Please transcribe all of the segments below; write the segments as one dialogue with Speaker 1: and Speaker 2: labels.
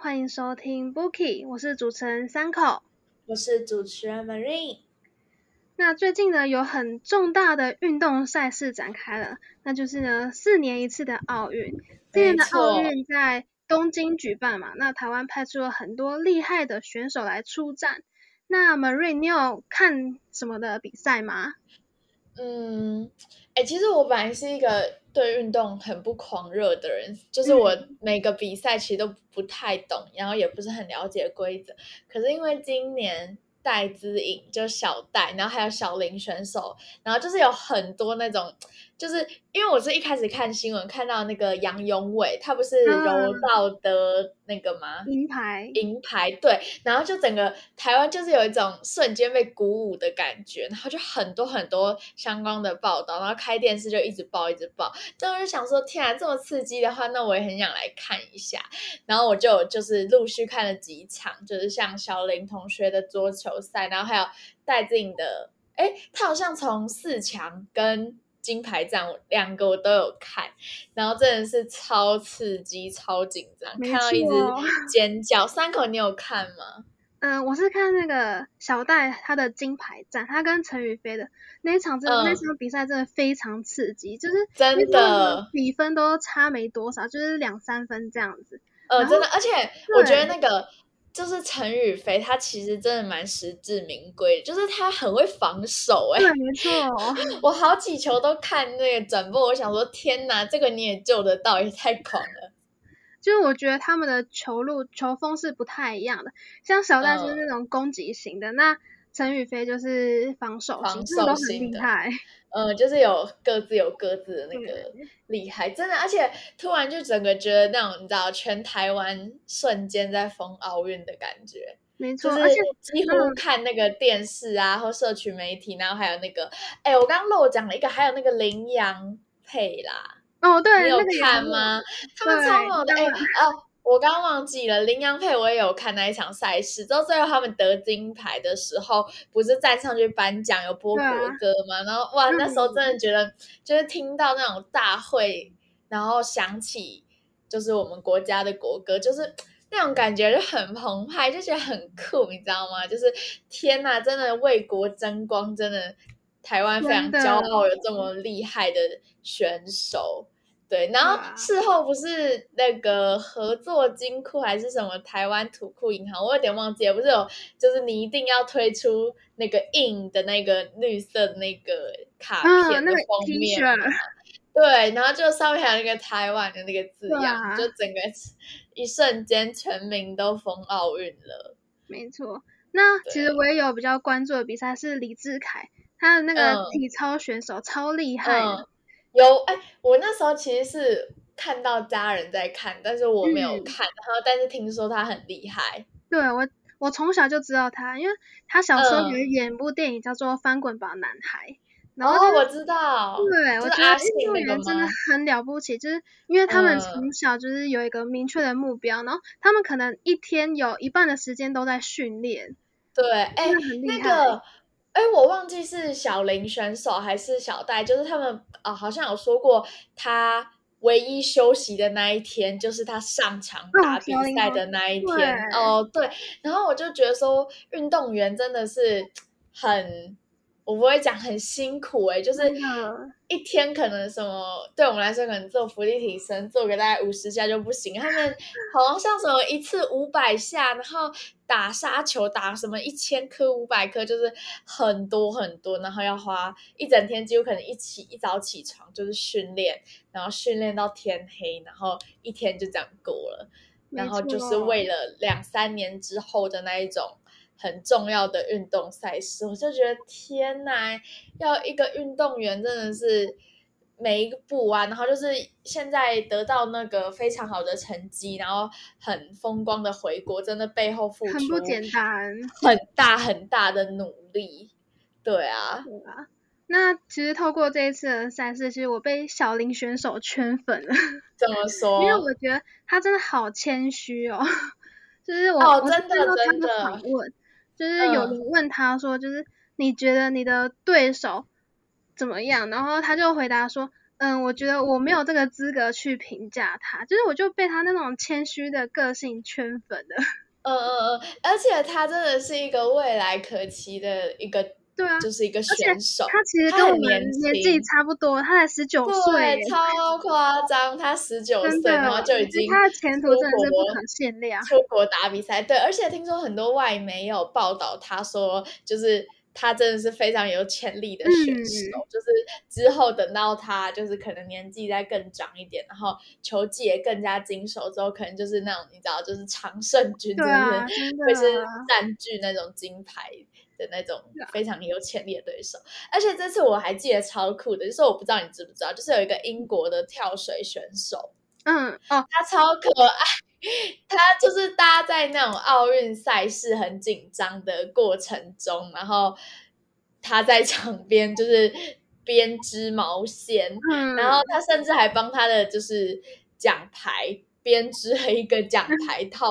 Speaker 1: 欢迎收听 Bookie，我是主持人三口，
Speaker 2: 我是主持人 Marine。
Speaker 1: 那最近呢，有很重大的运动赛事展开了，那就是呢四年一次的奥运。今年的奥运在东京举办嘛，那台湾派出了很多厉害的选手来出战。那 Marine，你有看什么的比赛吗？
Speaker 2: 嗯，哎，其实我本来是一个对运动很不狂热的人，就是我每个比赛其实都不太懂，然后也不是很了解规则。可是因为今年戴资颖就小戴，然后还有小林选手，然后就是有很多那种。就是因为我是一开始看新闻看到那个杨永伟，他不是柔道的那个吗？
Speaker 1: 银牌，
Speaker 2: 银牌，对。然后就整个台湾就是有一种瞬间被鼓舞的感觉，然后就很多很多相关的报道，然后开电视就一直报一直报。就我就想说，天啊，这么刺激的话，那我也很想来看一下。然后我就就是陆续看了几场，就是像小林同学的桌球赛，然后还有戴资颖的，哎，他好像从四强跟。金牌战，我两个我都有看，然后真的是超刺激、超紧张，看到一直尖叫。三口，你有看吗？
Speaker 1: 嗯，我是看那个小戴他的金牌战，他跟陈宇飞的那一场，真的那场比赛真的非常刺激，就是
Speaker 2: 真的
Speaker 1: 比分都差没多少，就是两三分这样子。
Speaker 2: 呃，真的，而且我觉得那个。就是陈宇飞，他其实真的蛮实至名归，就是他很会防守，哎，
Speaker 1: 对，没错，
Speaker 2: 我好几球都看那个转播，我想说，天哪，这个你也救得到，也太狂了。
Speaker 1: 就是我觉得他们的球路、球风是不太一样的，像小戴就是那种攻击型的，那陈宇飞就是防守型，都很厉害。
Speaker 2: 呃，就是有各自有各自的那个厉害，真的，而且突然就整个觉得那种你知道，全台湾瞬间在封奥运的感觉，
Speaker 1: 没错，
Speaker 2: 而且几乎看那个电视啊或社群媒体，然后还有那个，哎，我刚刚漏讲了一个，还有那个羚羊配啦，
Speaker 1: 哦，对，
Speaker 2: 你有看吗？他们超猛的，哎，哦。我刚刚忘记了，羚羊配我也有看那一场赛事，之后最后他们得金牌的时候，不是站上去颁奖有播国歌吗？然后哇，那时候真的觉得，就是听到那种大会，然后响起就是我们国家的国歌，就是那种感觉就很澎湃，就觉得很酷，你知道吗？就是天呐，真的为国争光，真的台湾非常骄傲有这么厉害的选手。对，然后事后不是那个合作金库还是什么台湾土库银行，我有点忘记了，不是有就是你一定要推出那个印的那个绿色的那个卡片的封面，对，然后就上面还有那个台湾的那个字样，就整个一瞬间全民都封奥运了。
Speaker 1: 没错，那其实我也有比较关注的比赛是李志凯，他的那个体操选手超厉害的。
Speaker 2: 有哎，我那时候其实是看到家人在看，但是我没有看。然后，但是听说他很厉害。
Speaker 1: 对我，我从小就知道他，因为他小时候有演部电影叫做《翻滚吧，男孩》。然后
Speaker 2: 我知道。
Speaker 1: 对，我觉得运动员真的很了不起，就是因为他们从小就是有一个明确的目标，然后他们可能一天有一半的时间都在训练。
Speaker 2: 对，哎，那个。哎，我忘记是小林选手还是小戴，就是他们啊，好像有说过，他唯一休息的那一天就是他上场打比赛的那一天。哦，对。然后我就觉得说，运动员真的是很。我不会讲很辛苦哎，就是一天可能什么，对我们来说可能做伏地挺身做个大概五十下就不行，他们 好像像什么一次五百下，然后打沙球打什么一千颗五百颗，就是很多很多，然后要花一整天，几乎可能一起一早起床就是训练，然后训练到天黑，然后一天就这样过了，然后就是为了两三年之后的那一种。很重要的运动赛事，我就觉得天哪，要一个运动员真的是每一个步啊，然后就是现在得到那个非常好的成绩，然后很风光的回国，真的背后付出
Speaker 1: 很不简单，
Speaker 2: 很大很大的努力。对啊，
Speaker 1: 对啊。那其实透过这一次的赛事，其实我被小林选手圈粉了。
Speaker 2: 怎么说？
Speaker 1: 因为我觉得他真的好谦虚哦，就是我我
Speaker 2: 真的真的
Speaker 1: 访问。就是有人问他说，就是你觉得你的对手怎么样？然后他就回答说，嗯，我觉得我没有这个资格去评价他，就是我就被他那种谦虚的个性圈粉了。
Speaker 2: 呃呃呃，而且他真的是一个未来可期的一个。
Speaker 1: 对啊，
Speaker 2: 就是一个选手，
Speaker 1: 他其实跟我们年纪差不多，他才十九岁，
Speaker 2: 超夸张，他十九岁，然后就已经
Speaker 1: 他的前途真的是不可限量，
Speaker 2: 出国打比赛，对，而且听说很多外媒有报道，他说就是他真的是非常有潜力的选手，就是之后等到他就是可能年纪再更长一点，然后球技也更加精熟之后，可能就是那种你知道，就是常胜军，就是会是占据那种金牌。的那种非常有潜力的对手，而且这次我还记得超酷的，就是我不知道你知不知道，就是有一个英国的跳水选手，
Speaker 1: 嗯
Speaker 2: 哦，他超可爱，他就是大家在那种奥运赛事很紧张的过程中，然后他在场边就是编织毛线，嗯。然后他甚至还帮他的就是奖牌编织了一个奖牌套。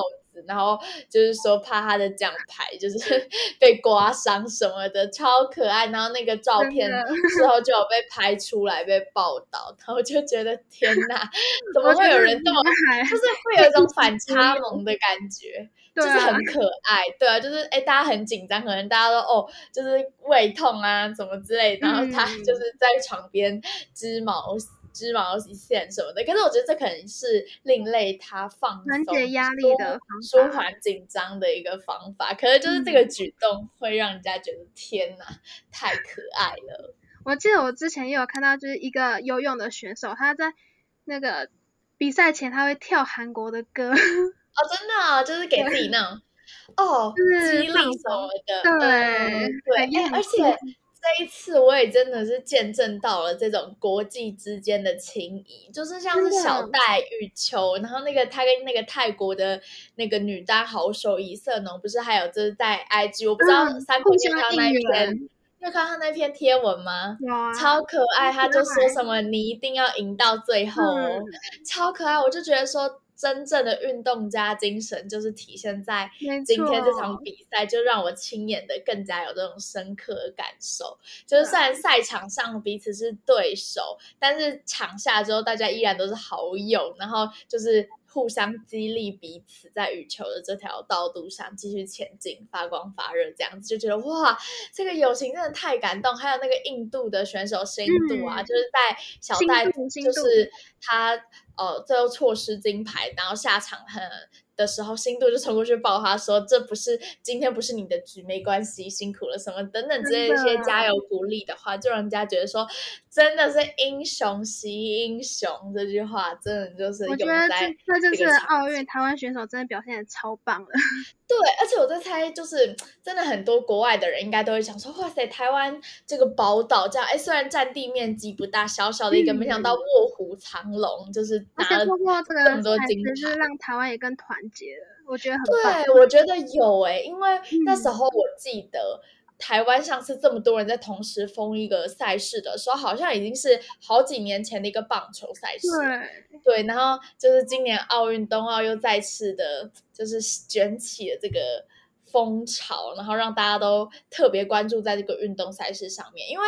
Speaker 2: 然后就是说怕他的奖牌就是 被刮伤什么的，超可爱。然后那个照片之后就有被拍出来被报道，然后就觉得 天哪，怎么会有人这么就是会有一种反差萌的感觉，就是很可爱。对啊，就是哎，大家很紧张，可能大家都哦，就是胃痛啊什么之类，然后他就是在床边织毛。织毛线什么的，可是我觉得这可能是另类，他放
Speaker 1: 缓解压力的
Speaker 2: 舒缓紧张的一个方法。可是就是这个举动会让人家觉得天哪，太可爱了。
Speaker 1: 我记得我之前也有看到，就是一个游泳的选手，他在那个比赛前他会跳韩国的歌。哦，
Speaker 2: 真的，就是给自己那种哦激励什么的。
Speaker 1: 对
Speaker 2: 对，而且。这一次我也真的是见证到了这种国际之间的情谊，就是像是小戴羽球，然后那个他跟那个泰国的那个女单好手以色农，不是还有就是在 IG，我不知道三国见他那篇，你有看他那篇贴文吗？超可爱，他就说什么你一定要赢到最后，超可爱，我就觉得说。真正的运动家精神就是体现在今天这场比赛，就让我亲眼的更加有这种深刻的感受。就是虽然赛场上彼此是对手，但是场下之后大家依然都是好友，然后就是互相激励彼此，在羽球的这条道路上继续前进，发光发热，这样子就觉得哇，这个友情真的太感动。还有那个印度的选手新度啊，就是在小戴，就是他。呃，最后错失金牌，然后下场很的时候，新度就冲过去抱他，说：“这不是今天不是你的局，没关系，辛苦了什么等等之类一些加油鼓励的话，就让人家觉得说，真的是英雄惜英雄这句话，真的就是
Speaker 1: 我觉得这这就是奥运台湾选手真的表现的超棒了。
Speaker 2: 对，而且我在猜，就是真的很多国外的人应该都会想说，哇塞，台湾这个宝岛这样，哎，虽然占地面积不大，小小的一个，没想到卧虎藏龙，就是拿了这么多金
Speaker 1: 牌，让台湾也更团结了。我觉得很
Speaker 2: 对，我觉得有哎，因为那时候我记得。台湾上次这么多人在同时封一个赛事的时候，好像已经是好几年前的一个棒球赛事。
Speaker 1: 对
Speaker 2: 对，然后就是今年奥运冬奥又再次的，就是卷起了这个风潮，然后让大家都特别关注在这个运动赛事上面。因为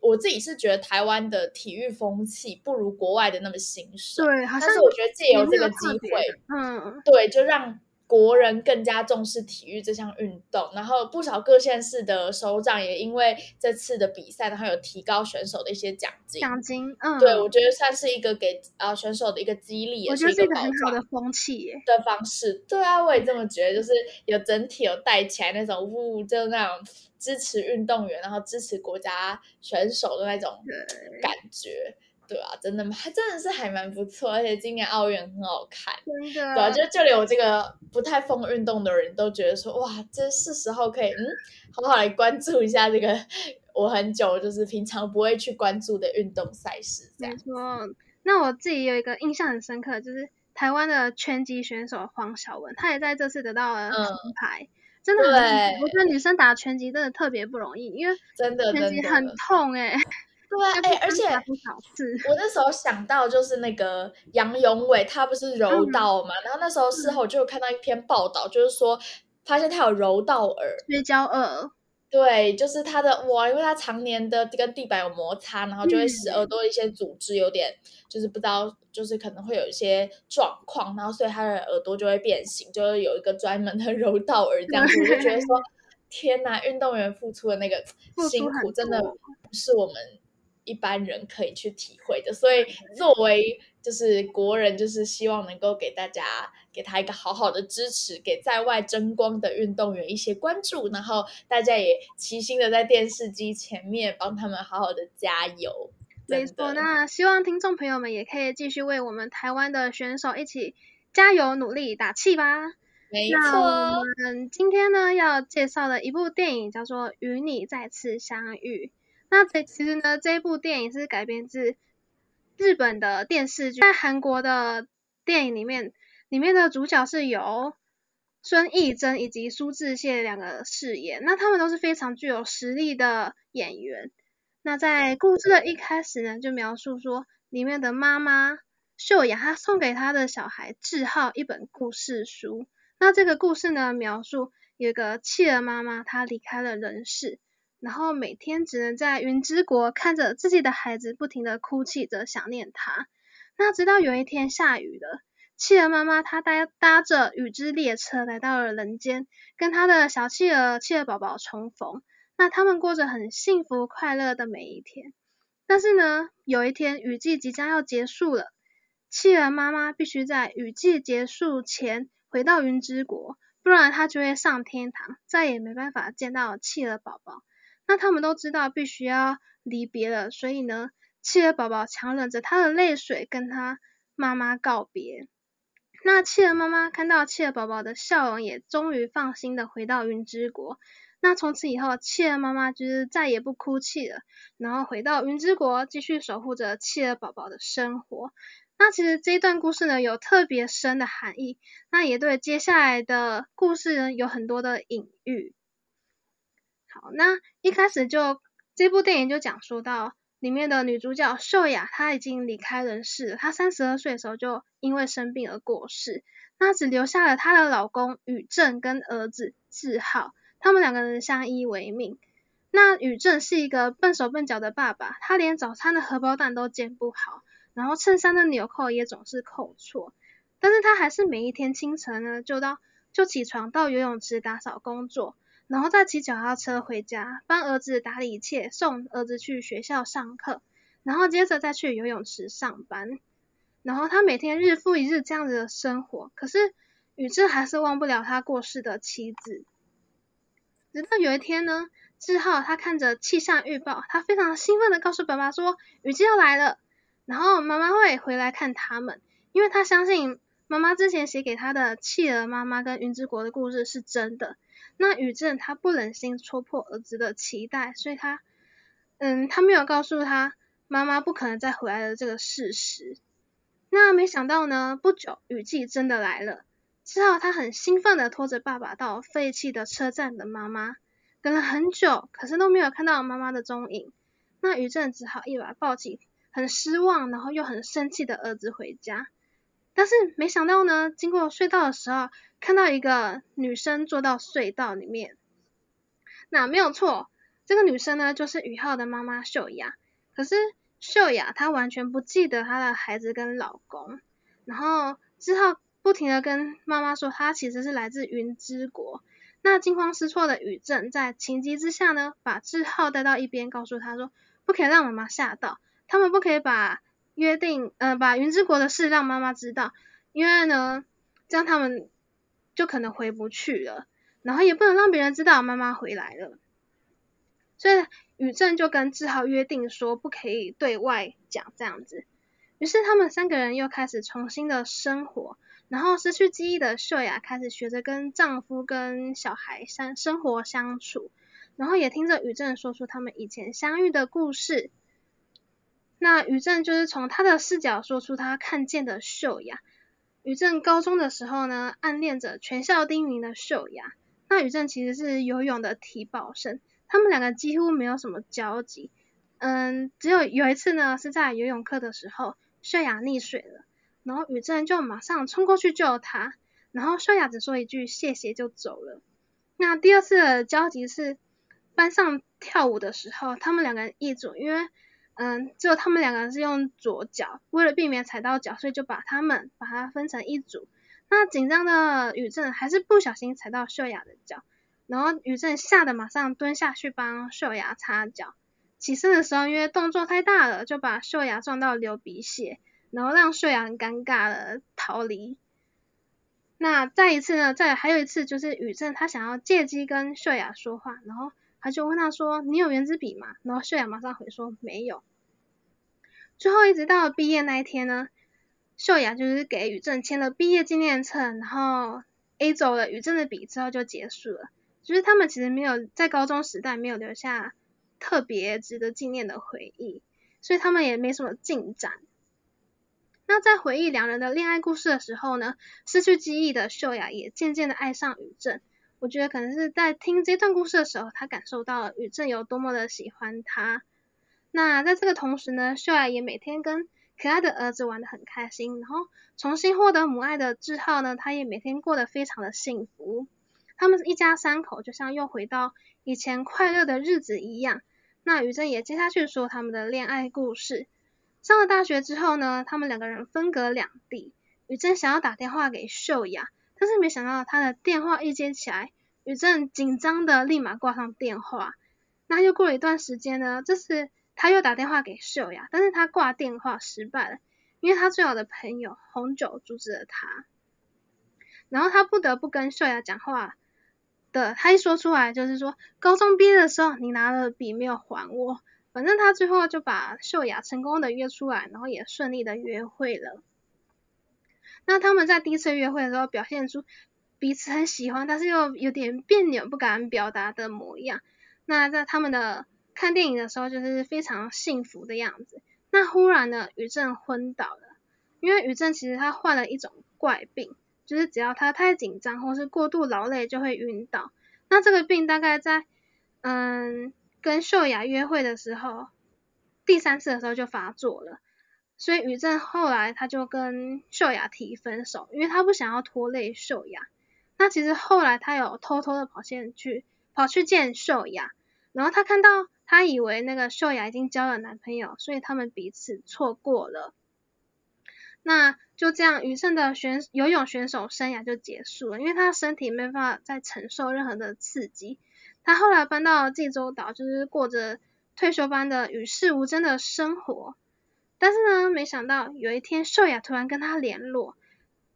Speaker 2: 我自己是觉得台湾的体育风气不如国外的那么兴盛，
Speaker 1: 对，
Speaker 2: 但是我觉得借由这个机会，嗯，对，就让。国人更加重视体育这项运动，然后不少各县市的首长也因为这次的比赛，然后有提高选手的一些奖金。
Speaker 1: 奖金，嗯，
Speaker 2: 对我觉得算是一个给啊选手的一个激励，
Speaker 1: 我觉得是
Speaker 2: 一个
Speaker 1: 很好的风气
Speaker 2: 的方式。对啊，我也这么觉得，就是有整体有带起来那种呜，就那种支持运动员，然后支持国家选手的那种感觉。对啊，真的吗？还真的是还蛮不错，而且今年奥运很好看，
Speaker 1: 真的。
Speaker 2: 对啊，就就连我这个不太疯运动的人都觉得说，哇，这是时候可以嗯，好好来关注一下这个我很久就是平常不会去关注的运动赛事。没
Speaker 1: 错，那我自己有一个印象很深刻，就是台湾的拳击选手黄晓雯，她也在这次得到了金牌，真的很。我觉得女生打拳击真的特别不容易，因为
Speaker 2: 真的
Speaker 1: 拳击很痛哎。
Speaker 2: 对啊，哎，而且我那时候想到就是那个杨永伟，他不是柔道嘛，然后那时候事后就有看到一篇报道，就是说发现他有柔道耳，
Speaker 1: 绝交耳。
Speaker 2: 对，就是他的哇，因为他常年的跟地板有摩擦，然后就会使耳朵一些组织有点，就是不知道，就是可能会有一些状况，然后所以他的耳朵就会变形，就是有一个专门的柔道耳这样子，我就觉得说，天哪，运动员付出的那个辛苦，真的不是我们。一般人可以去体会的，所以作为就是国人，就是希望能够给大家给他一个好好的支持，给在外争光的运动员一些关注，然后大家也齐心的在电视机前面帮他们好好的加油。
Speaker 1: 没错，那希望听众朋友们也可以继续为我们台湾的选手一起加油努力打气吧。
Speaker 2: 没错，我
Speaker 1: 们今天呢要介绍的一部电影叫做《与你再次相遇》。那这其实呢，这部电影是改编自日本的电视剧，在韩国的电影里面，里面的主角是由孙艺珍以及苏志燮两个饰演，那他们都是非常具有实力的演员。那在故事的一开始呢，就描述说，里面的妈妈秀雅，她送给她的小孩志浩一本故事书。那这个故事呢，描述有一个弃儿妈妈，她离开了人世。然后每天只能在云之国看着自己的孩子不停的哭泣着想念他。那直到有一天下雨了，企鹅妈妈她搭搭着雨之列车来到了人间，跟她的小企鹅企鹅宝宝重逢。那他们过着很幸福快乐的每一天。但是呢，有一天雨季即将要结束了，企鹅妈妈必须在雨季结束前回到云之国，不然她就会上天堂，再也没办法见到企鹅宝宝。那他们都知道必须要离别了，所以呢，企鹅宝宝强忍着他的泪水跟他妈妈告别。那企鹅妈妈看到企鹅宝宝的笑容，也终于放心的回到云之国。那从此以后，企鹅妈妈就是再也不哭泣了，然后回到云之国，继续守护着企鹅宝宝的生活。那其实这一段故事呢，有特别深的含义，那也对接下来的故事呢有很多的隐喻。好，那一开始就这部电影就讲述到里面的女主角秀雅，她已经离开人世了。她三十二岁的时候就因为生病而过世，那只留下了她的老公宇正跟儿子志浩，他们两个人相依为命。那宇正是一个笨手笨脚的爸爸，他连早餐的荷包蛋都煎不好，然后衬衫的纽扣也总是扣错。但是他还是每一天清晨呢，就到就起床到游泳池打扫工作。然后再骑脚踏车回家，帮儿子打理一切，送儿子去学校上课，然后接着再去游泳池上班。然后他每天日复一日这样子的生活，可是宇智还是忘不了他过世的妻子。直到有一天呢，志浩他看着气象预报，他非常兴奋的告诉爸爸说雨季要来了，然后妈妈会回来看他们，因为他相信妈妈之前写给他的企鹅妈妈跟云之国的故事是真的。那宇正他不忍心戳破儿子的期待，所以他，嗯，他没有告诉他妈妈不可能再回来的这个事实。那没想到呢，不久雨季真的来了。之后他很兴奋的拖着爸爸到废弃的车站等妈妈，等了很久，可是都没有看到妈妈的踪影。那宇正只好一把抱起很失望，然后又很生气的儿子回家。但是没想到呢，经过隧道的时候，看到一个女生坐到隧道里面。那没有错，这个女生呢就是宇浩的妈妈秀雅。可是秀雅她完全不记得她的孩子跟老公。然后之后不停的跟妈妈说，她其实是来自云之国。那惊慌失措的宇正在情急之下呢，把志浩带到一边，告诉他说，不可以让妈妈吓到，他们不可以把。约定，呃，把云之国的事让妈妈知道，因为呢，这样他们就可能回不去了，然后也不能让别人知道妈妈回来了，所以宇正就跟志浩约定说，不可以对外讲这样子。于是他们三个人又开始重新的生活，然后失去记忆的秀雅开始学着跟丈夫跟小孩相生活相处，然后也听着宇正说出他们以前相遇的故事。那宇正就是从他的视角说出他看见的秀雅。宇正高中的时候呢，暗恋着全校第一名的秀雅。那宇正其实是游泳的体保生，他们两个几乎没有什么交集。嗯，只有有一次呢，是在游泳课的时候，秀雅溺水了，然后宇正就马上冲过去救她，然后秀雅只说一句谢谢就走了。那第二次的交集是。班上跳舞的时候，他们两个人一组，因为嗯，只有他们两个人是用左脚，为了避免踩到脚，所以就把他们把它分成一组。那紧张的雨正还是不小心踩到秀雅的脚，然后雨正吓得马上蹲下去帮秀雅擦脚。起身的时候，因为动作太大了，就把秀雅撞到流鼻血，然后让秀雅很尴尬的逃离。那再一次呢？再还有一次，就是雨正他想要借机跟秀雅说话，然后他就问他说：“你有圆珠笔吗？”然后秀雅马上回说：“没有。”最后一直到毕业那一天呢，秀雅就是给宇正签了毕业纪念册，然后 A 走了宇正的笔之后就结束了。就是他们其实没有在高中时代没有留下特别值得纪念的回忆，所以他们也没什么进展。那在回忆两人的恋爱故事的时候呢，失去记忆的秀雅也渐渐的爱上宇正。我觉得可能是在听这段故事的时候，他感受到宇正有多么的喜欢他。那在这个同时呢，秀雅也每天跟可爱的儿子玩的很开心，然后重新获得母爱的志浩呢，他也每天过得非常的幸福。他们一家三口就像又回到以前快乐的日子一样。那宇正也接下去说他们的恋爱故事。上了大学之后呢，他们两个人分隔两地。宇正想要打电话给秀雅，但是没想到他的电话一接起来，宇正紧张的立马挂上电话。那又过了一段时间呢，这次他又打电话给秀雅，但是他挂电话失败了，因为他最好的朋友红酒阻止了他。然后他不得不跟秀雅讲话的，他一说出来就是说，高中毕业的时候你拿了笔没有还我。反正他最后就把秀雅成功的约出来，然后也顺利的约会了。那他们在第一次约会的时候表现出彼此很喜欢，但是又有点别扭不敢表达的模样。那在他们的看电影的时候就是非常幸福的样子。那忽然呢，宇正昏倒了，因为宇正其实他患了一种怪病，就是只要他太紧张或是过度劳累就会晕倒。那这个病大概在嗯。跟秀雅约会的时候，第三次的时候就发作了，所以宇正后来他就跟秀雅提分手，因为他不想要拖累秀雅。那其实后来他有偷偷的跑线去跑去见秀雅，然后他看到他以为那个秀雅已经交了男朋友，所以他们彼此错过了。那就这样，宇正的选游泳选手生涯就结束了，因为他身体没办法再承受任何的刺激。他后来搬到济州岛，就是过着退休般的与世无争的生活。但是呢，没想到有一天秀雅突然跟他联络，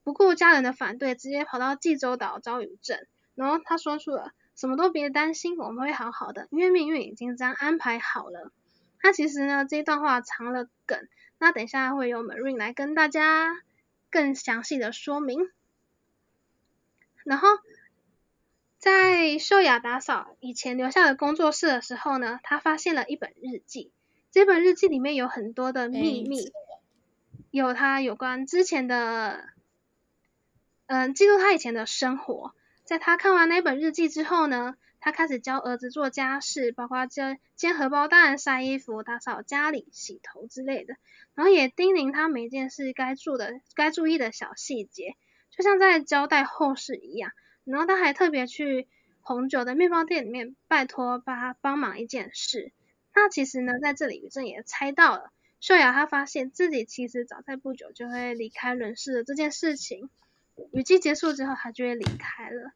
Speaker 1: 不顾家人的反对，直接跑到济州岛找宇正。然后他说出了什么都别担心，我们会好好的，因为命运已经这样安排好了。他其实呢这段话藏了梗，那等一下会由 Marine 来跟大家更详细的说明。然后。在秀雅打扫以前留下的工作室的时候呢，他发现了一本日记。这本日记里面有很多的秘密，有他有关之前的，嗯，记录他以前的生活。在他看完那本日记之后呢，他开始教儿子做家事，包括煎煎荷包蛋、晒衣服、打扫家里、洗头之类的。然后也叮咛他每件事该做的、该注意的小细节，就像在交代后事一样。然后他还特别去红酒的面包店里面拜托帮他帮忙一件事。那其实呢，在这里宇正也猜到了，秀雅她发现自己其实早在不久就会离开人世的这件事情。雨季结束之后，她就会离开了。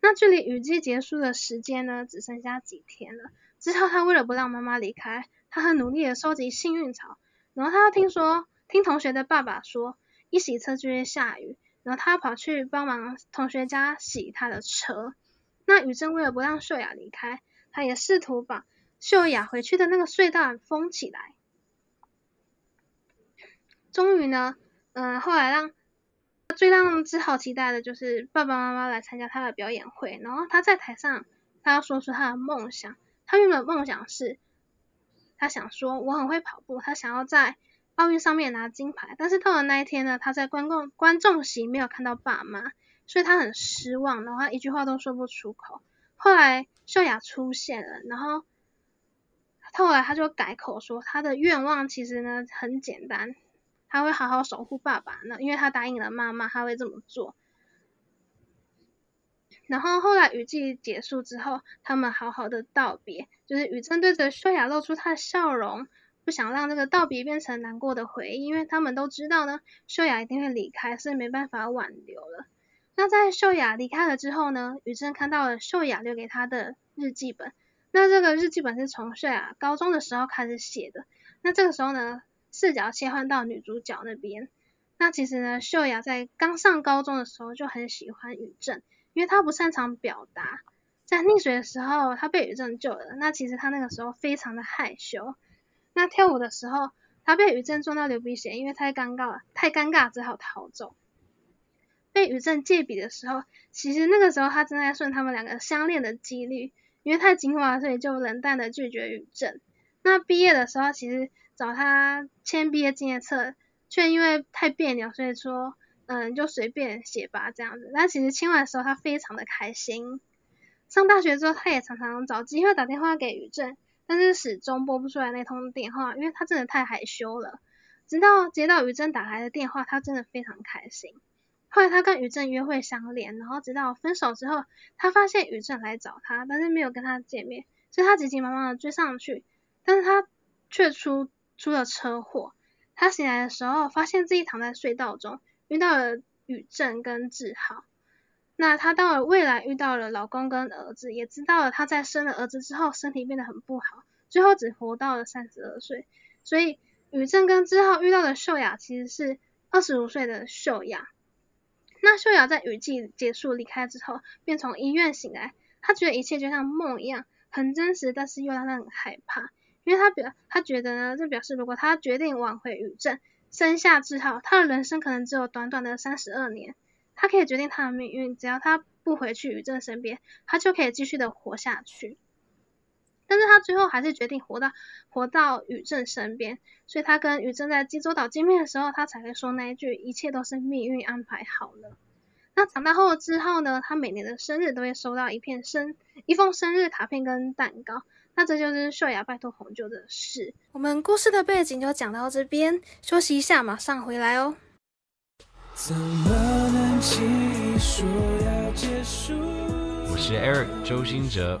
Speaker 1: 那距离雨季结束的时间呢，只剩下几天了。之后他为了不让妈妈离开，他很努力的收集幸运草。然后他又听说，听同学的爸爸说，一洗车就会下雨。然后他跑去帮忙同学家洗他的车。那宇正为了不让秀雅离开，他也试图把秀雅回去的那个隧道封起来。终于呢，嗯，后来让最让志豪期待的就是爸爸妈妈来参加他的表演会。然后他在台上，他要说出他的梦想。他原本梦想是，他想说我很会跑步，他想要在。奥运上面拿金牌，但是到了那一天呢，他在观众观众席没有看到爸妈，所以他很失望，然后一句话都说不出口。后来秀雅出现了，然后后来他就改口说，他的愿望其实呢很简单，他会好好守护爸爸，那因为他答应了妈妈，他会这么做。然后后来雨季结束之后，他们好好的道别，就是雨正对着秀雅露出他的笑容，不想让这个道别变成难过的回忆，因为他们都知道呢，秀雅一定会离开，所以没办法挽留了。那在秀雅离开了之后呢，雨正看到了秀雅留给他的日记本，那这个日记本是从秀雅高中的时候开始写的。那这个时候呢，视角切换到女主角那边，那其实呢，秀雅在刚上高中的时候就很喜欢宇正。因为她不擅长表达，在溺水的时候，她被宇正救了。那其实她那个时候非常的害羞。那跳舞的时候，她被宇正撞到流鼻血，因为太尴尬了，太尴尬只好逃走。被宇正借笔的时候，其实那个时候她正在顺他们两个相恋的几率，因为太惊慌，所以就冷淡的拒绝雨正。那毕业的时候，其实找他签毕业纪念册，却因为太别扭，所以说。嗯，就随便写吧，这样子。但其实签完的时候，他非常的开心。上大学之后，他也常常找机会打电话给于正，但是始终拨不出来那通电话，因为他真的太害羞了。直到接到于正打来的电话，他真的非常开心。后来他跟于正约会相恋，然后直到分手之后，他发现于正来找他，但是没有跟他见面，所以他急急忙忙的追上去，但是他却出出了车祸。他醒来的时候，发现自己躺在隧道中。遇到了宇正跟志浩，那他到了未来遇到了老公跟儿子，也知道了他在生了儿子之后身体变得很不好，最后只活到了三十二岁。所以宇正跟志浩遇到的秀雅其实是二十五岁的秀雅。那秀雅在雨季结束离开之后，便从医院醒来，她觉得一切就像梦一样，很真实，但是又让她很害怕，因为她表她觉得呢，这表示如果她决定挽回宇正。生下志浩，他的人生可能只有短短的三十二年，他可以决定他的命运，只要他不回去宇正身边，他就可以继续的活下去。但是他最后还是决定活到活到宇正身边，所以他跟宇正在济州岛见面的时候，他才会说那一句一切都是命运安排好了。那长大后之后呢，他每年的生日都会收到一片生一封生日卡片跟蛋糕。那这就是秀雅拜托红舅的事。我们故事的背景就讲到这边，休息一下，马上回来哦。
Speaker 3: 我是 Eric 周星哲。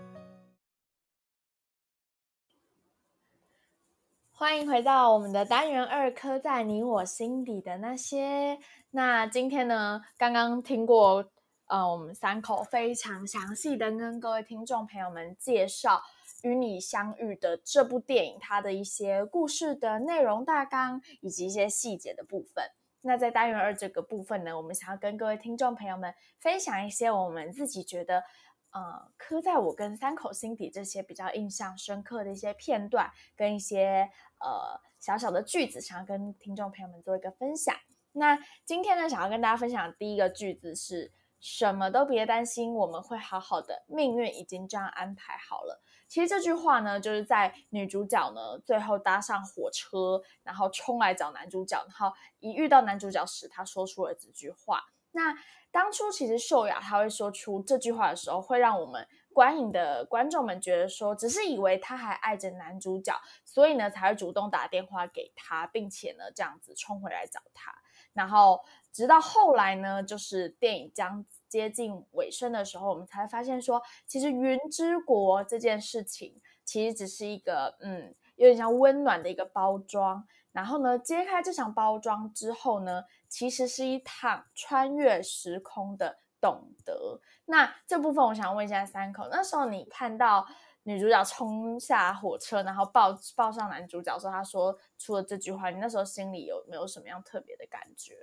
Speaker 2: 欢迎回到我们的单元二，刻在你我心底的那些。那今天呢，刚刚听过呃，我们三口非常详细的跟各位听众朋友们介绍。与你相遇的这部电影，它的一些故事的内容大纲以及一些细节的部分。那在单元二这个部分呢，我们想要跟各位听众朋友们分享一些我们自己觉得，呃，刻在我跟三口心底这些比较印象深刻的一些片段，跟一些呃小小的句子，想要跟听众朋友们做一个分享。那今天呢，想要跟大家分享的第一个句子是什么都别担心，我们会好好的，命运已经这样安排好了。其实这句话呢，就是在女主角呢最后搭上火车，然后冲来找男主角，然后一遇到男主角时，她说出了这句话。那当初其实秀雅她会说出这句话的时候，会让我们观影的观众们觉得说，只是以为她还爱着男主角，所以呢才会主动打电话给他，并且呢这样子冲回来找他。然后直到后来呢，就是电影将。接近尾声的时候，我们才发现说，其实云之国这件事情其实只是一个，嗯，有点像温暖的一个包装。然后呢，揭开这场包装之后呢，其实是一趟穿越时空的懂得。那这部分，我想问一下三口，那时候你看到女主角冲下火车，然后抱抱上男主角，说他说出了这句话，你那时候心里有没有什么样特别的感觉？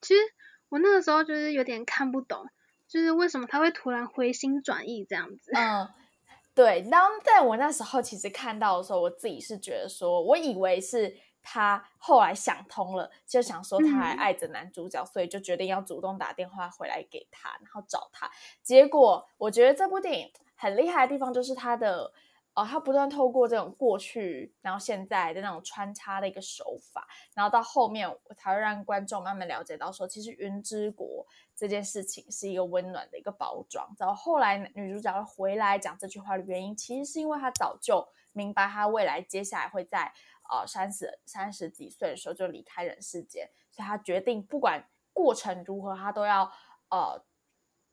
Speaker 1: 其实我那个时候就是有点看不懂。就是为什么他会突然回心转意这样子？
Speaker 2: 嗯，对。当在我那时候其实看到的时候，我自己是觉得说，我以为是他后来想通了，就想说她还爱着男主角，所以就决定要主动打电话回来给他，然后找他。结果我觉得这部电影很厉害的地方就是他的哦，他不断透过这种过去，然后现在的那种穿插的一个手法，然后到后面我才会让观众慢慢了解到，说其实云之国这件事情是一个温暖的一个包装。然后后来女主角回来讲这句话的原因，其实是因为她早就明白她未来接下来会在呃三十三十几岁的时候就离开人世间，所以他决定不管过程如何，他都要呃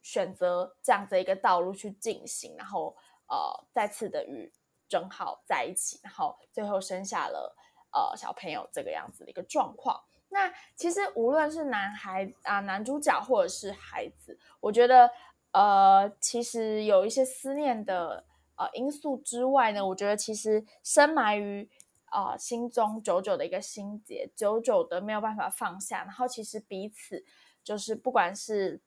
Speaker 2: 选择这样子一个道路去进行，然后。呃，再次的与正浩在一起，然后最后生下了呃小朋友这个样子的一个状况。那其实无论是男孩啊，男主角或者是孩子，我觉得呃，其实有一些思念的呃因素之外呢，我觉得其实深埋于啊心中久久的一个心结，久久的没有办法放下。然后其实彼此就是不管是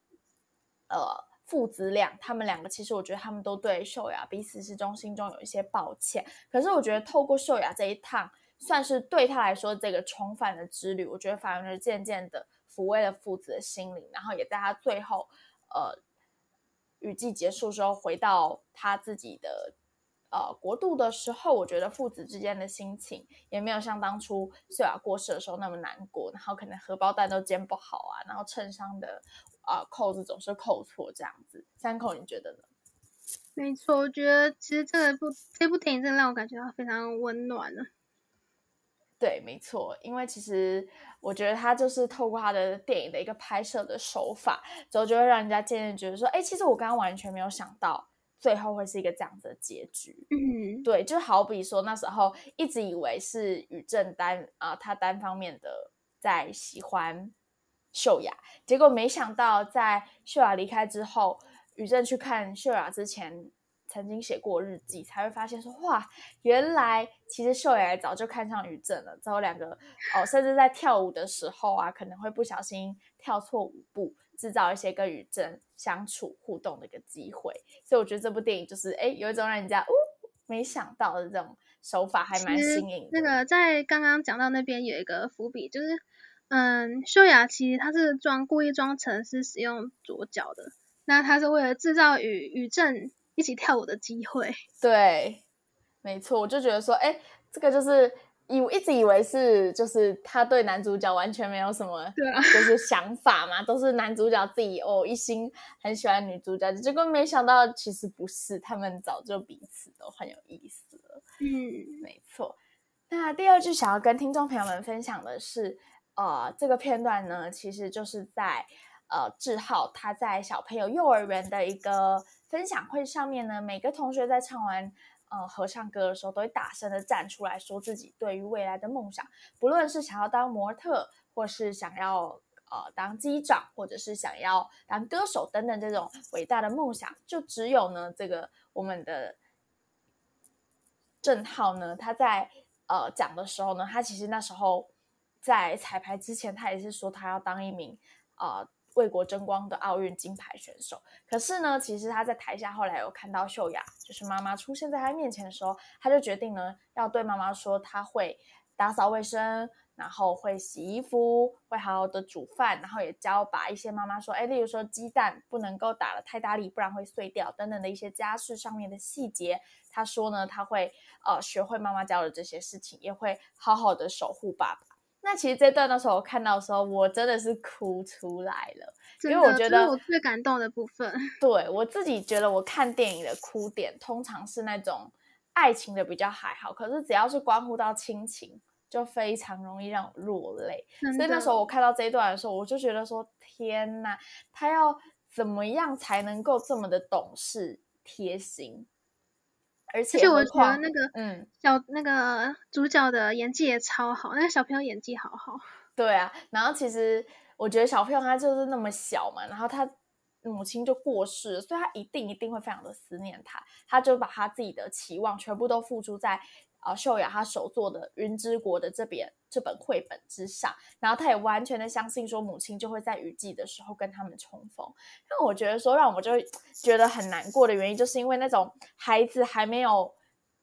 Speaker 2: 呃。父子俩，他们两个其实我觉得他们都对秀雅彼此之中心中有一些抱歉。可是我觉得透过秀雅这一趟，算是对他来说这个重返的之旅，我觉得反而是渐渐的抚慰了父子的心灵，然后也在他最后呃雨季结束之后回到他自己的呃国度的时候，我觉得父子之间的心情也没有像当初秀雅过世的时候那么难过，然后可能荷包蛋都煎不好啊，然后衬衫的。啊，扣子总是扣错这样子。三口，你觉得呢？
Speaker 1: 没错，我觉得其实这部这部电影真的让我感觉到非常温暖了。
Speaker 2: 对，没错，因为其实我觉得他就是透过他的电影的一个拍摄的手法，之后就会让人家渐渐觉得说，哎，其实我刚刚完全没有想到最后会是一个这样子的结局。
Speaker 1: 嗯，
Speaker 2: 对，就好比说那时候一直以为是宇正单啊，他单方面的在喜欢。秀雅，结果没想到在秀雅离开之后，宇正去看秀雅之前曾经写过日记，才会发现说哇，原来其实秀雅早就看上宇正了。之后两个哦，甚至在跳舞的时候啊，可能会不小心跳错舞步，制造一些跟宇正相处互动的一个机会。所以我觉得这部电影就是哎，有一种让人家哦没想到的这种手法，还蛮新颖。
Speaker 1: 那个在刚刚讲到那边有一个伏笔，就是。嗯，秀雅其实她是装故意装成是使用左脚的，那她是为了制造与与正一起跳舞的机会。
Speaker 2: 对，没错，我就觉得说，哎，这个就是以一直以为是就是他对男主角完全没有什么，
Speaker 1: 对啊，
Speaker 2: 就是想法嘛，都是男主角自己哦一心很喜欢女主角，结果没想到其实不是，他们早就彼此都很有意思了。
Speaker 1: 嗯，
Speaker 2: 没错。那第二句想要跟听众朋友们分享的是。呃，这个片段呢，其实就是在呃志浩他在小朋友幼儿园的一个分享会上面呢，每个同学在唱完呃合唱歌的时候，都会大声的站出来说自己对于未来的梦想，不论是想要当模特，或是想要呃当机长，或者是想要当歌手等等这种伟大的梦想，就只有呢这个我们的郑浩呢，他在呃讲的时候呢，他其实那时候。在彩排之前，他也是说他要当一名啊为国争光的奥运金牌选手。可是呢，其实他在台下后来有看到秀雅，就是妈妈出现在他面前的时候，他就决定呢要对妈妈说他会打扫卫生，然后会洗衣服，会好好的煮饭，然后也教把一些妈妈说，哎，例如说鸡蛋不能够打了太大力，不然会碎掉等等的一些家事上面的细节。他说呢，他会呃学会妈妈教的这些事情，也会好好的守护爸爸。那其实这段的时候，我看到的时候，我真的是哭出来了，因为我觉得
Speaker 1: 我最感动的部分。
Speaker 2: 对我自己觉得，我看电影的哭点通常是那种爱情的比较还好，可是只要是关乎到亲情，就非常容易让我落泪。所以那时候我看到这一段的时候，我就觉得说：天呐，他要怎么样才能够这么的懂事贴心？而且
Speaker 1: 我觉得那个嗯小那个主角的演技也超好，那个小朋友演技好好。
Speaker 2: 对啊，然后其实我觉得小朋友他就是那么小嘛，然后他母亲就过世，所以他一定一定会非常的思念他，他就把他自己的期望全部都付出在。啊，秀雅她手做的《云之国》的这边这本绘本之上，然后她也完全的相信说母亲就会在雨季的时候跟他们重逢。那我觉得说让我就觉得很难过的原因，就是因为那种孩子还没有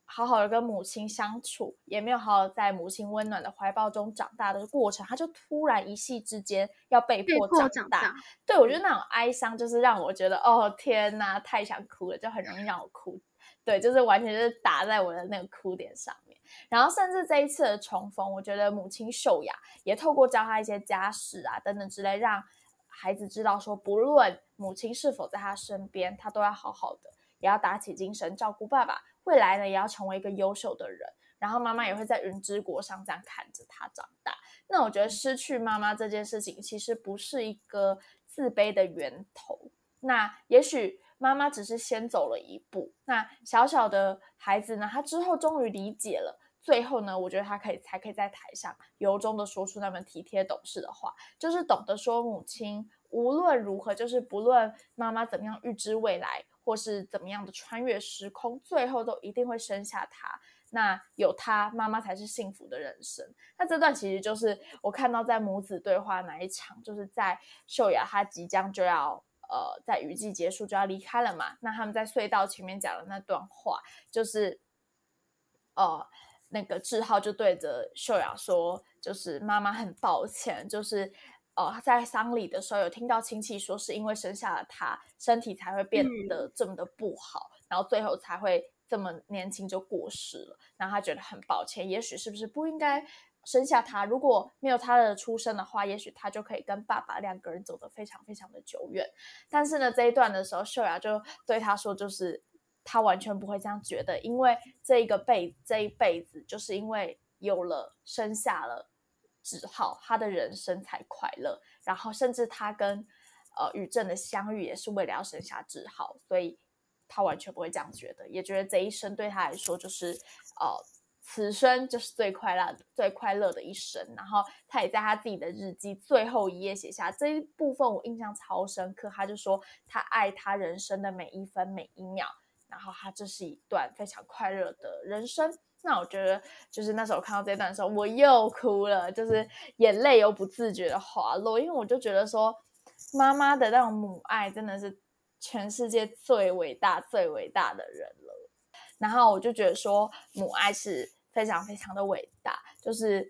Speaker 2: 好好的跟母亲相处，也没有好好在母亲温暖的怀抱中长大的过程，他就突然一夕之间要被迫长大。对我觉得那种哀伤，就是让我觉得哦天哪，太想哭了，就很容易让我哭。对，就是完全就是打在我的那个哭点上面。然后甚至这一次的重逢，我觉得母亲秀雅也透过教他一些家事啊等等之类，让孩子知道说，不论母亲是否在他身边，他都要好好的，也要打起精神照顾爸爸。未来呢，也要成为一个优秀的人。然后妈妈也会在云之国上这样看着他长大。那我觉得失去妈妈这件事情，其实不是一个自卑的源头。那也许妈妈只是先走了一步。那小小的孩子呢，他之后终于理解了。最后呢，我觉得他可以才可以在台上由衷的说出那么体贴懂事的话，就是懂得说母亲无论如何，就是不论妈妈怎么样预知未来，或是怎么样的穿越时空，最后都一定会生下他。那有他妈妈才是幸福的人生。那这段其实就是我看到在母子对话那一场，就是在秀雅她即将就要呃在雨季结束就要离开了嘛。那他们在隧道前面讲的那段话，就是呃那个志浩就对着秀雅说，就是妈妈很抱歉，就是呃在丧礼的时候有听到亲戚说是因为生下了他，身体才会变得这么的不好，然后最后才会。这么年轻就过世了，然后他觉得很抱歉。也许是不是不应该生下他？如果没有他的出生的话，也许他就可以跟爸爸两个人走得非常非常的久远。但是呢，这一段的时候，秀雅就对他说，就是他完全不会这样觉得，因为这一个辈这一辈子，就是因为有了生下了志浩，他的人生才快乐。然后甚至他跟呃宇正的相遇，也是为了要生下志浩，所以。他完全不会这样觉得，也觉得这一生对他来说就是，呃，此生就是最快乐、最快乐的一生。然后他也在他自己的日记最后一页写下这一部分，我印象超深刻。他就说他爱他人生的每一分每一秒，然后他这是一段非常快乐的人生。那我觉得就是那时候看到这段的时候，我又哭了，就是眼泪又不自觉的滑落，因为我就觉得说妈妈的那种母爱真的是。全世界最伟大、最伟大的人了，然后我就觉得说母爱是非常非常的伟大。就是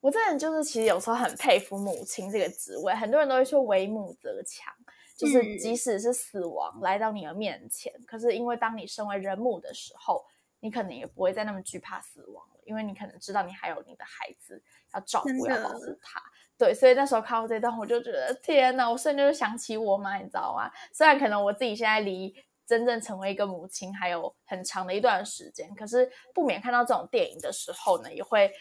Speaker 2: 我这人就是其实有时候很佩服母亲这个职位。很多人都会说“为母则强”，就是即使是死亡来到你的面前，可是因为当你身为人母的时候，你可能也不会再那么惧怕死亡了，因为你可能知道你还有你的孩子要照顾、要保护他。对，所以那时候看到这段，我就觉得天哪！我瞬间就想起我妈，你知道吗？虽然可能我自己现在离真正成为一个母亲还有很长的一段时间，可是不免看到这种电影的时候呢，也会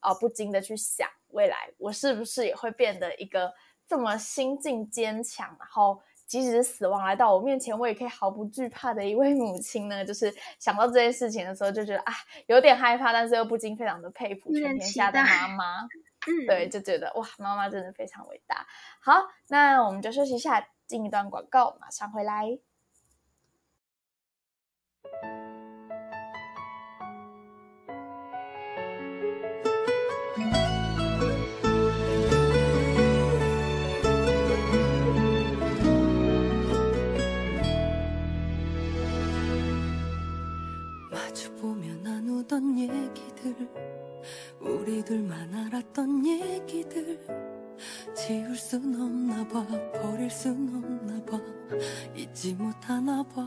Speaker 2: 啊不禁的去想，未来我是不是也会变得一个这么心境坚强，然后即使是死亡来到我面前，我也可以毫不惧怕的一位母亲呢？就是想到这件事情的时候，就觉得啊，有点害怕，但是又不禁非常的佩服全天下的妈妈。对，就觉得哇，妈妈真的非常伟大。好，那我们就休息一下，进一段广告，马上回来。
Speaker 4: 나누던 얘기들 우리 둘만 알았던 얘기들 지울 순 없나 봐 버릴 순 없나 봐 잊지 못하나 봐.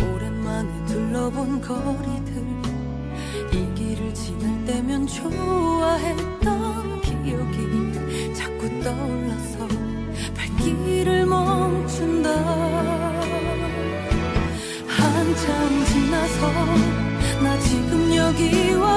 Speaker 4: 오랜만에 둘러본 거리들 이 길을 지날 때면 좋아했던 기억이 자꾸 떠올라서 발길을 멈춘다. 한참 遗忘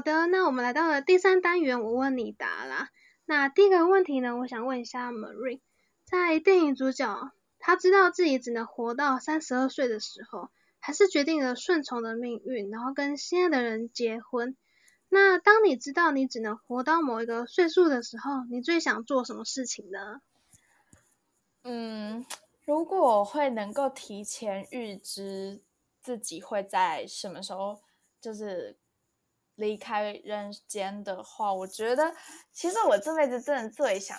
Speaker 1: 好的，那我们来到了第三单元，我问你答啦。那第一个问题呢，我想问一下 Marie，在电影主角他知道自己只能活到三十二岁的时候，还是决定了顺从的命运，然后跟心爱的人结婚。那当你知道你只能活到某一个岁数的时候，你最想做什么事情呢？
Speaker 2: 嗯，如果我会能够提前预知自己会在什么时候就是离开人间的话，我觉得其实我这辈子真的最想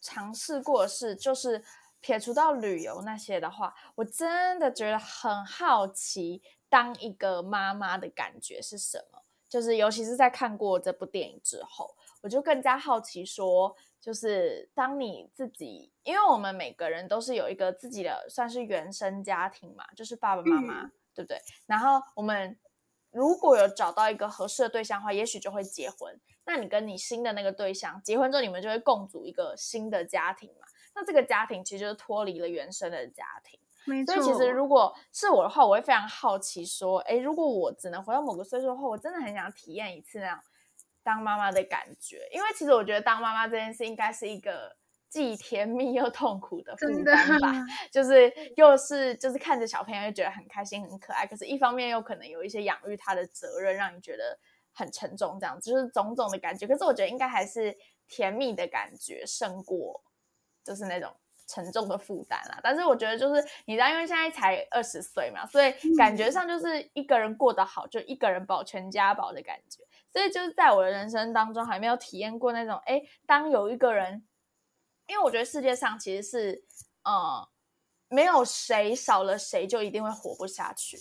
Speaker 2: 尝试过的事，就是撇除到旅游那些的话，我真的觉得很好奇当一个妈妈的感觉是什么。就是尤其是在看过这部电影之后，我就更加好奇说，就是当你自己，因为我们每个人都是有一个自己的算是原生家庭嘛，就是爸爸妈妈，对不对？然后我们如果有找到一个合适的对象的话，也许就会结婚。那你跟你新的那个对象结婚之后，你们就会共组一个新的家庭嘛？那这个家庭其实就是脱离了原生的家庭。所以其实如果是我的话，我会非常好奇说，哎，如果我只能回到某个岁数后，我真的很想体验一次那样当妈妈的感觉。因为其实我觉得当妈妈这件事应该是一个既甜蜜又痛苦的负担吧，就是 又是就是看着小朋友就觉得很开心很可爱，可是一方面又可能有一些养育他的责任，让你觉得很沉重，这样就是种种的感觉。可是我觉得应该还是甜蜜的感觉胜过就是那种。沉重的负担啦，但是我觉得就是你知道，因为现在才二十岁嘛，所以感觉上就是一个人过得好，就一个人保全家保的感觉。所以就是在我的人生当中，还没有体验过那种，哎，当有一个人，因为我觉得世界上其实是，呃，没有谁少了谁就一定会活不下去。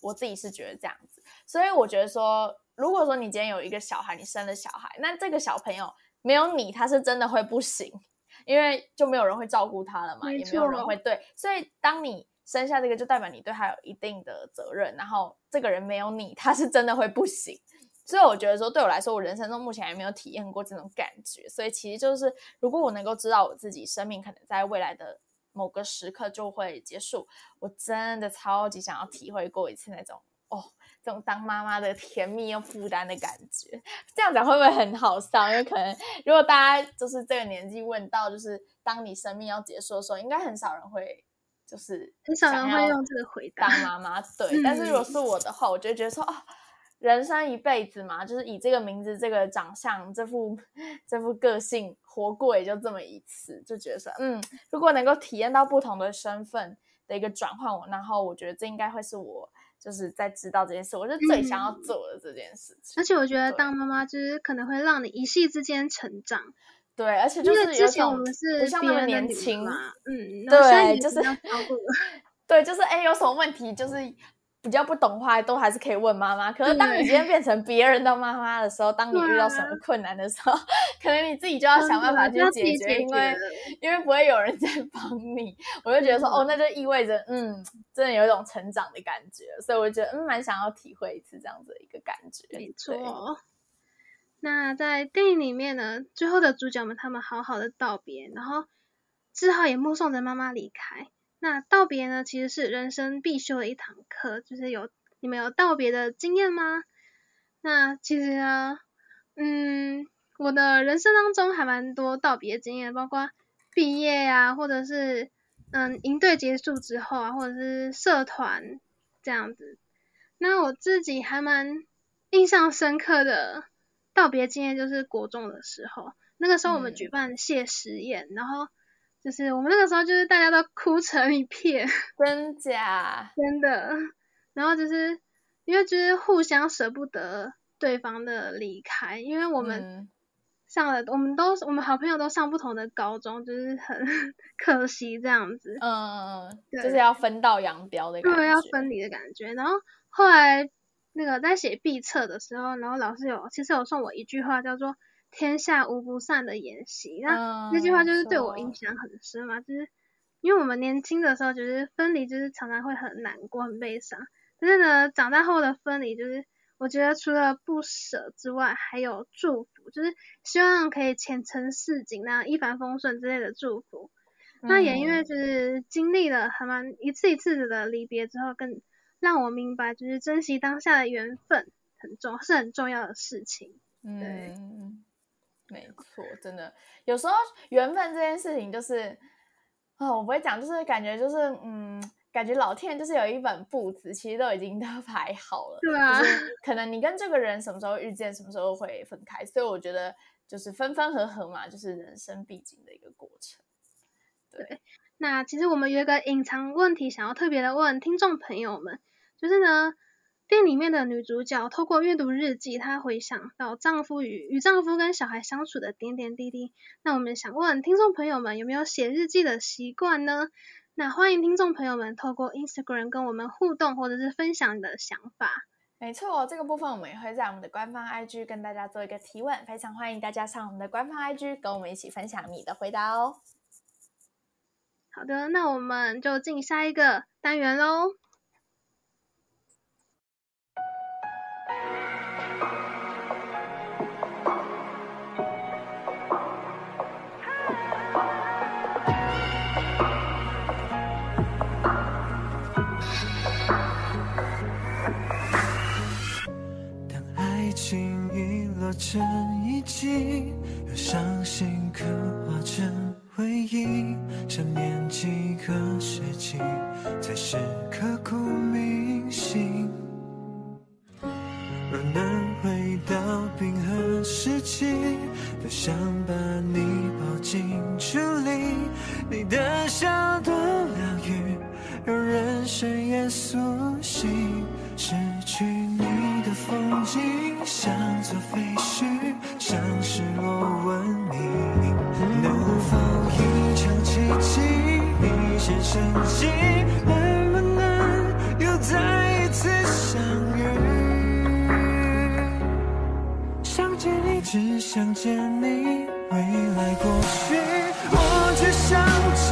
Speaker 2: 我自己是觉得这样子，所以我觉得说，如果说你今天有一个小孩，你生了小孩，那这个小朋友没有你，他是真的会不行。因为就没有人会照顾他了嘛，也没有人会对，所以当你生下这个，就代表你对他有一定的责任。然后这个人没有你，他是真的会不行。所以我觉得说，对我来说，我人生中目前还没有体验过这种感觉。所以其实就是，如果我能够知道我自己生命可能在未来的某个时刻就会结束，我真的超级想要体会过一次那种哦。这种当妈妈的甜蜜又负担的感觉，这样讲会不会很好笑？因为可能如果大家就是这个年纪问到，就是当你生命要结束的时候，应该很少人会就是
Speaker 1: 很少人会用这个回答
Speaker 2: 当妈妈。对，但是如果是我的话，我就觉得说啊，人生一辈子嘛，就是以这个名字、这个长相、这副这副个性活过也就这么一次，就觉得说嗯，如果能够体验到不同的身份的一个转换，我然后我觉得这应该会是我。就是在知道这件事，我是最想要做的这件事情。
Speaker 1: 而且我觉得当妈妈就是可能会让你一夕之间成长。
Speaker 2: 对，而且就是
Speaker 1: 之前我们是
Speaker 2: 不像那么年轻
Speaker 1: 嘛，嗯，
Speaker 2: 对，就是对，就是哎，有什么问题就是。比较不懂话，都还是可以问妈妈。可是当你今天变成别人的妈妈的时候，当你遇到什么困难的时候，可能你自己就要想办法去解决，因为 因为不会有人在帮你。我就觉得说，哦，那就意味着，嗯，真的有一种成长的感觉。所以我觉得，嗯，蛮想要体会一次这样子的一个感觉。
Speaker 1: 没错。那在电影里面呢，最后的主角们他们好好的道别，然后志浩也目送着妈妈离开。那道别呢，其实是人生必修的一堂课，就是有你们有道别的经验吗？那其实呢，嗯，我的人生当中还蛮多道别经验，包括毕业呀，或者是嗯营队结束之后啊，或者是社团这样子。那我自己还蛮印象深刻的道别经验，就是国中的时候，那个时候我们举办谢师宴，然后。就是我们那个时候，就是大家都哭成一片，
Speaker 2: 真假？
Speaker 1: 真的。然后就是因为就是互相舍不得对方的离开，因为我们上了，我们都我们好朋友都上不同的高中，就是很 可惜这样子。
Speaker 2: 嗯嗯嗯，就是要分道扬镳的感觉。
Speaker 1: 对，要分离的感觉。然后后来那个在写毕册的时候，然后老师有其实有送我一句话，叫做。天下无不散的筵席，那那句话就是对我影响很深嘛，就是因为我们年轻的时候，就是分离，就是常常会很难过、很悲伤。但是呢，长大后的分离，就是我觉得除了不舍之外，还有祝福，就是希望可以前程似锦，那样一帆风顺之类的祝福。那也因为就是经历了很蛮一次一次的离别之后，更让我明白，就是珍惜当下的缘分。很重，是很重要的事情。
Speaker 2: 嗯，没错，真的，有时候缘分这件事情就是，啊，我不会讲，就是感觉就是，嗯，感觉老天就是有一本簿子，其实都已经 都排好了。
Speaker 1: 对啊，
Speaker 2: 可能你跟这个人什么时候遇见，什么时候会分开，所以我觉得就是分分合合嘛，就是人生必经的一个过程。
Speaker 1: 对，那其实我们有一个隐藏问题，想要特别的问听众朋友们，就是呢，电影里面的女主角透过阅读日记，她回想到丈夫与与丈夫跟小孩相处的点点滴滴。那我们想问听众朋友们，有没有写日记的习惯呢？那欢迎听众朋友们透过 Instagram 跟我们互动，或者是分享你的想法。
Speaker 2: 没错，这个部分我们也会在我们的官方 IG 跟大家做一个提问，非常欢迎大家上我们的官方 IG 跟我们一起分享你的回答哦。
Speaker 1: 好的，那我们就进下一个单元喽。
Speaker 5: 落成遗迹，又伤心刻画成。回忆，想念几个世纪，才是刻骨铭心。若能回到冰河时期，多想把你抱进处理。你的笑多疗愈，让人深夜苏醒。失去风景，像座废墟，像失落文明。能否？一场奇迹，一线生机，能不能又再一次相遇？想见你，只想见你，未来过去，我只想见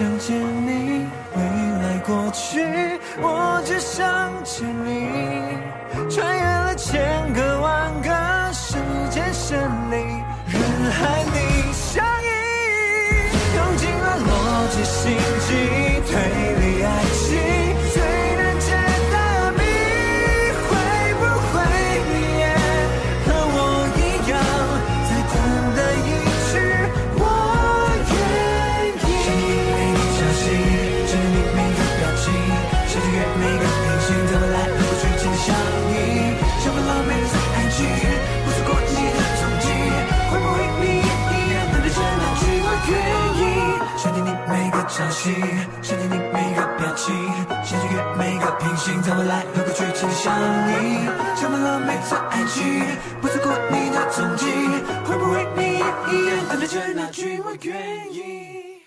Speaker 5: 想见你，未来过去，我起你每个表情，想穿越每个平行，在未来能够去真相依？充满了每次爱情，不错过你的踪迹，会不会你也一样等待着那句我愿意？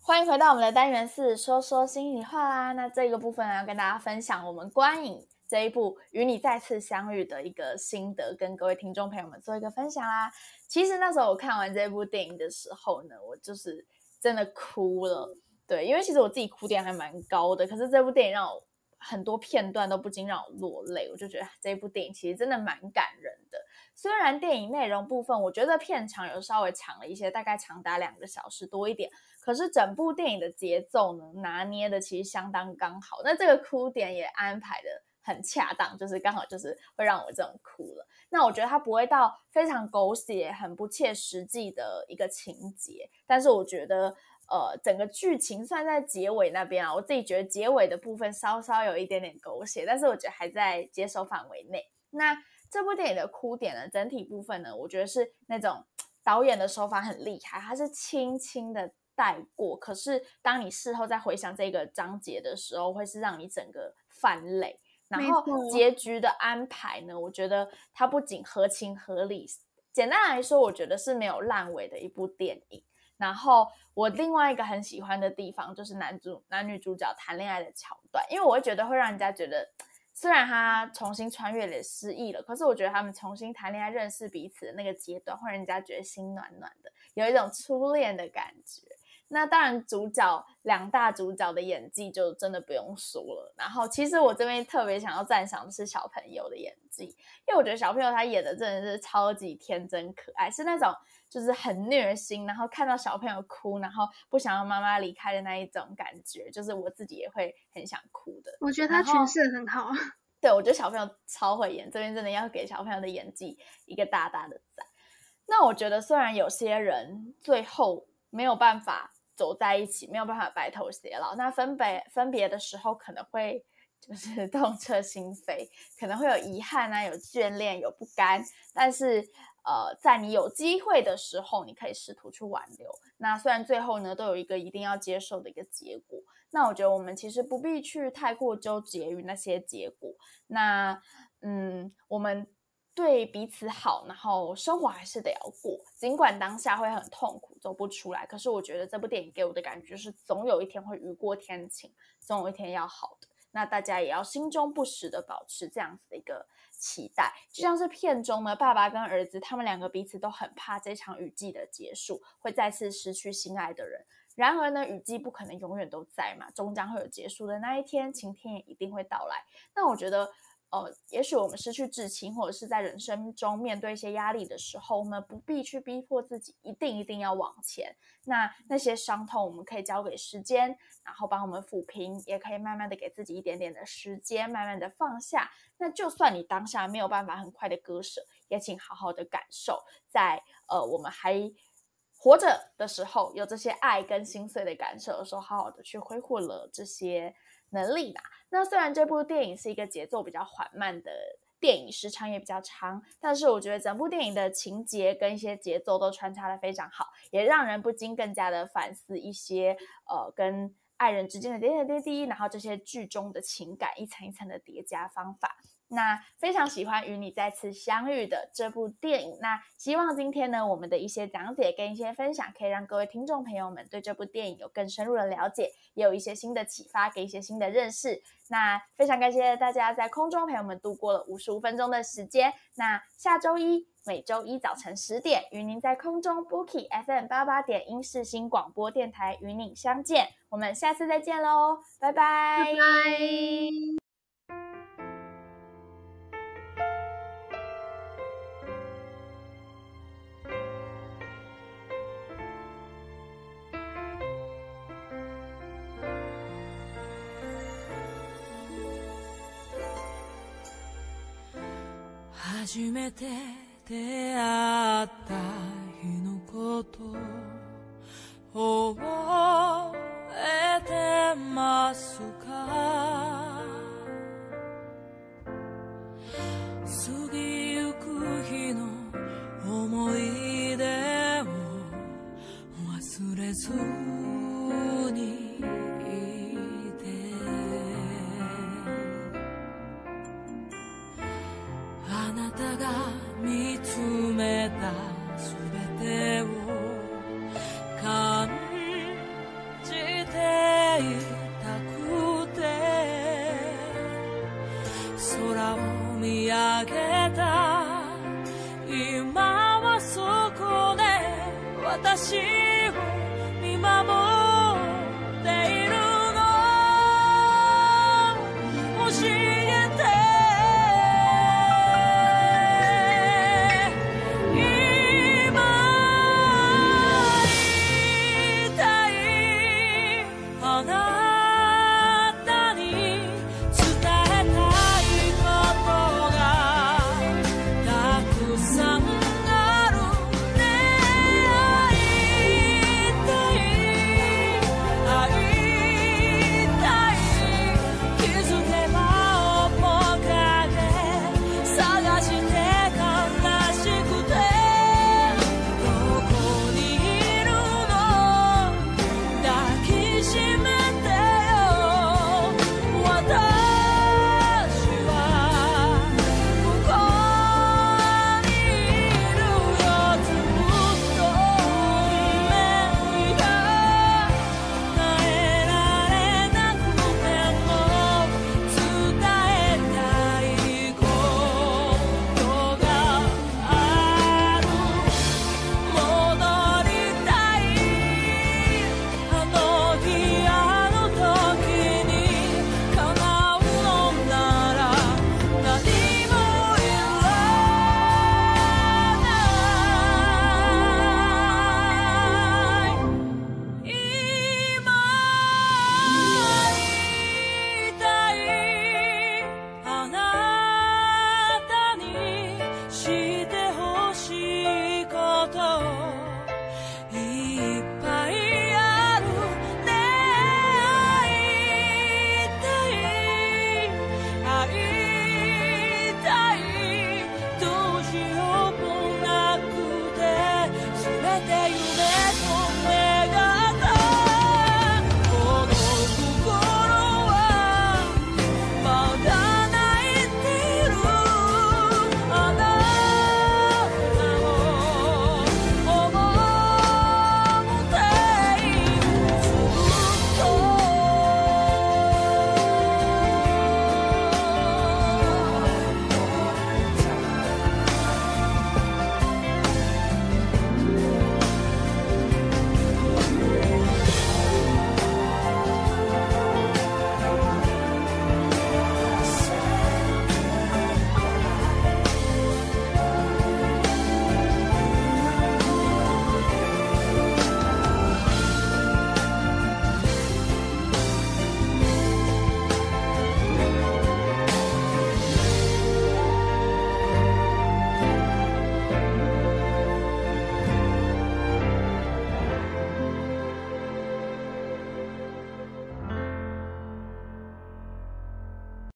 Speaker 2: 欢迎回到我们的单元四，说说心里话啦。那这个部分呢，要跟大家分享我们观影这一部《与你再次相遇》的一个心得，跟各位听众朋友们做一个分享啦。其实那时候我看完这部电影的时候呢，我就是真的哭了。对，因为其实我自己哭点还蛮高的，可是这部电影让我很多片段都不禁让我落泪，我就觉得这部电影其实真的蛮感人的。虽然电影内容部分，我觉得片长有稍微长了一些，大概长达两个小时多一点。可是整部电影的节奏呢，拿捏的其实相当刚好。那这个哭点也安排的很恰当，就是刚好就是会让我这种哭了。那我觉得它不会到非常狗血、很不切实际的一个情节，但是我觉得呃，整个剧情算在结尾那边啊，我自己觉得结尾的部分稍稍有一点点狗血，但是我觉得还在接受范围内。那这部电影的哭点呢，整体部分呢，我觉得是那种导演的手法很厉害，它是轻轻的。带过，可是当你事后再回想这个章节的时候，会是让你整个泛泪。然后结局的安排呢，我觉得它不仅合情合理，简单来说，我觉得是没有烂尾的一部电影。然后我另外一个很喜欢的地方，就是男主男女主角谈恋爱的桥段，因为我会觉得会让人家觉得，虽然他重新穿越了失忆了，可是我觉得他们重新谈恋爱、认识彼此的那个阶段，会让人家觉得心暖暖的，有一种初恋的感觉。那当然，主角两大主角的演技就真的不用说了。然后，其实我这边特别想要赞赏的是小朋友的演技，因为我觉得小朋友他演的真的是超级天真可爱，是那种就是很虐心，然后看到小朋友哭，然后不想要妈妈离开的那一种感觉，就是我自己也会很想哭的。
Speaker 1: 我觉得他诠释的很好。
Speaker 2: 对，我觉得小朋友超会演，这边真的要给小朋友的演技一个大大的赞。那我觉得虽然有些人最后没有办法。走在一起没有办法白头偕老，那分别分别的时候可能会就是 痛彻心扉，可能会有遗憾啊，有眷恋，有不甘。但是呃，在你有机会的时候，你可以试图去挽留。那虽然最后呢都有一个一定要接受的一个结果，那我觉得我们其实不必去太过纠结于那些结果。那嗯，我们。对彼此好，然后生活还是得要过，尽管当下会很痛苦，走不出来。可是我觉得这部电影给我的感觉就是，总有一天会雨过天晴，总有一天要好的。那大家也要心中不时的保持这样子的一个期待，就像是片中呢爸爸跟儿子，他们两个彼此都很怕这场雨季的结束，会再次失去心爱的人。然而呢，雨季不可能永远都在嘛，终将会有结束的那一天，晴天也一定会到来。那我觉得。呃，也许我们失去至亲，或者是在人生中面对一些压力的时候，我们不必去逼迫自己一定一定要往前。那那些伤痛，我们可以交给时间，然后帮我们抚平，也可以慢慢的给自己一点点的时间，慢慢的放下。那就算你当下没有办法很快的割舍，也请好好的感受，在呃我们还活着的时候，有这些爱跟心碎的感受的时候，好好的去挥霍了这些。能力吧。那虽然这部电影是一个节奏比较缓慢的电影，时长也比较长，但是我觉得整部电影的情节跟一些节奏都穿插的非常好，也让人不禁更加的反思一些呃跟爱人之间的点点滴滴，然后这些剧中的情感一层一层的叠加方法。那非常喜欢与你再次相遇的这部电影。那希望今天呢，我们的一些讲解跟一些分享，可以让各位听众朋友们对这部电影有更深入的了解，也有一些新的启发，给一些新的认识。那非常感谢大家在空中陪我们度过了五十五分钟的时间。那下周一每周一早晨十点，与您在空中 Bookie FM 八八点音视新广播电台与您相见。我们下次再见喽，拜拜。
Speaker 5: 初めて出会った日のこと覚えてますか？過ぎゆく日の思い出を忘れずたが見つめた全てを感じていたくて空を見
Speaker 6: 上げた。今はそこで私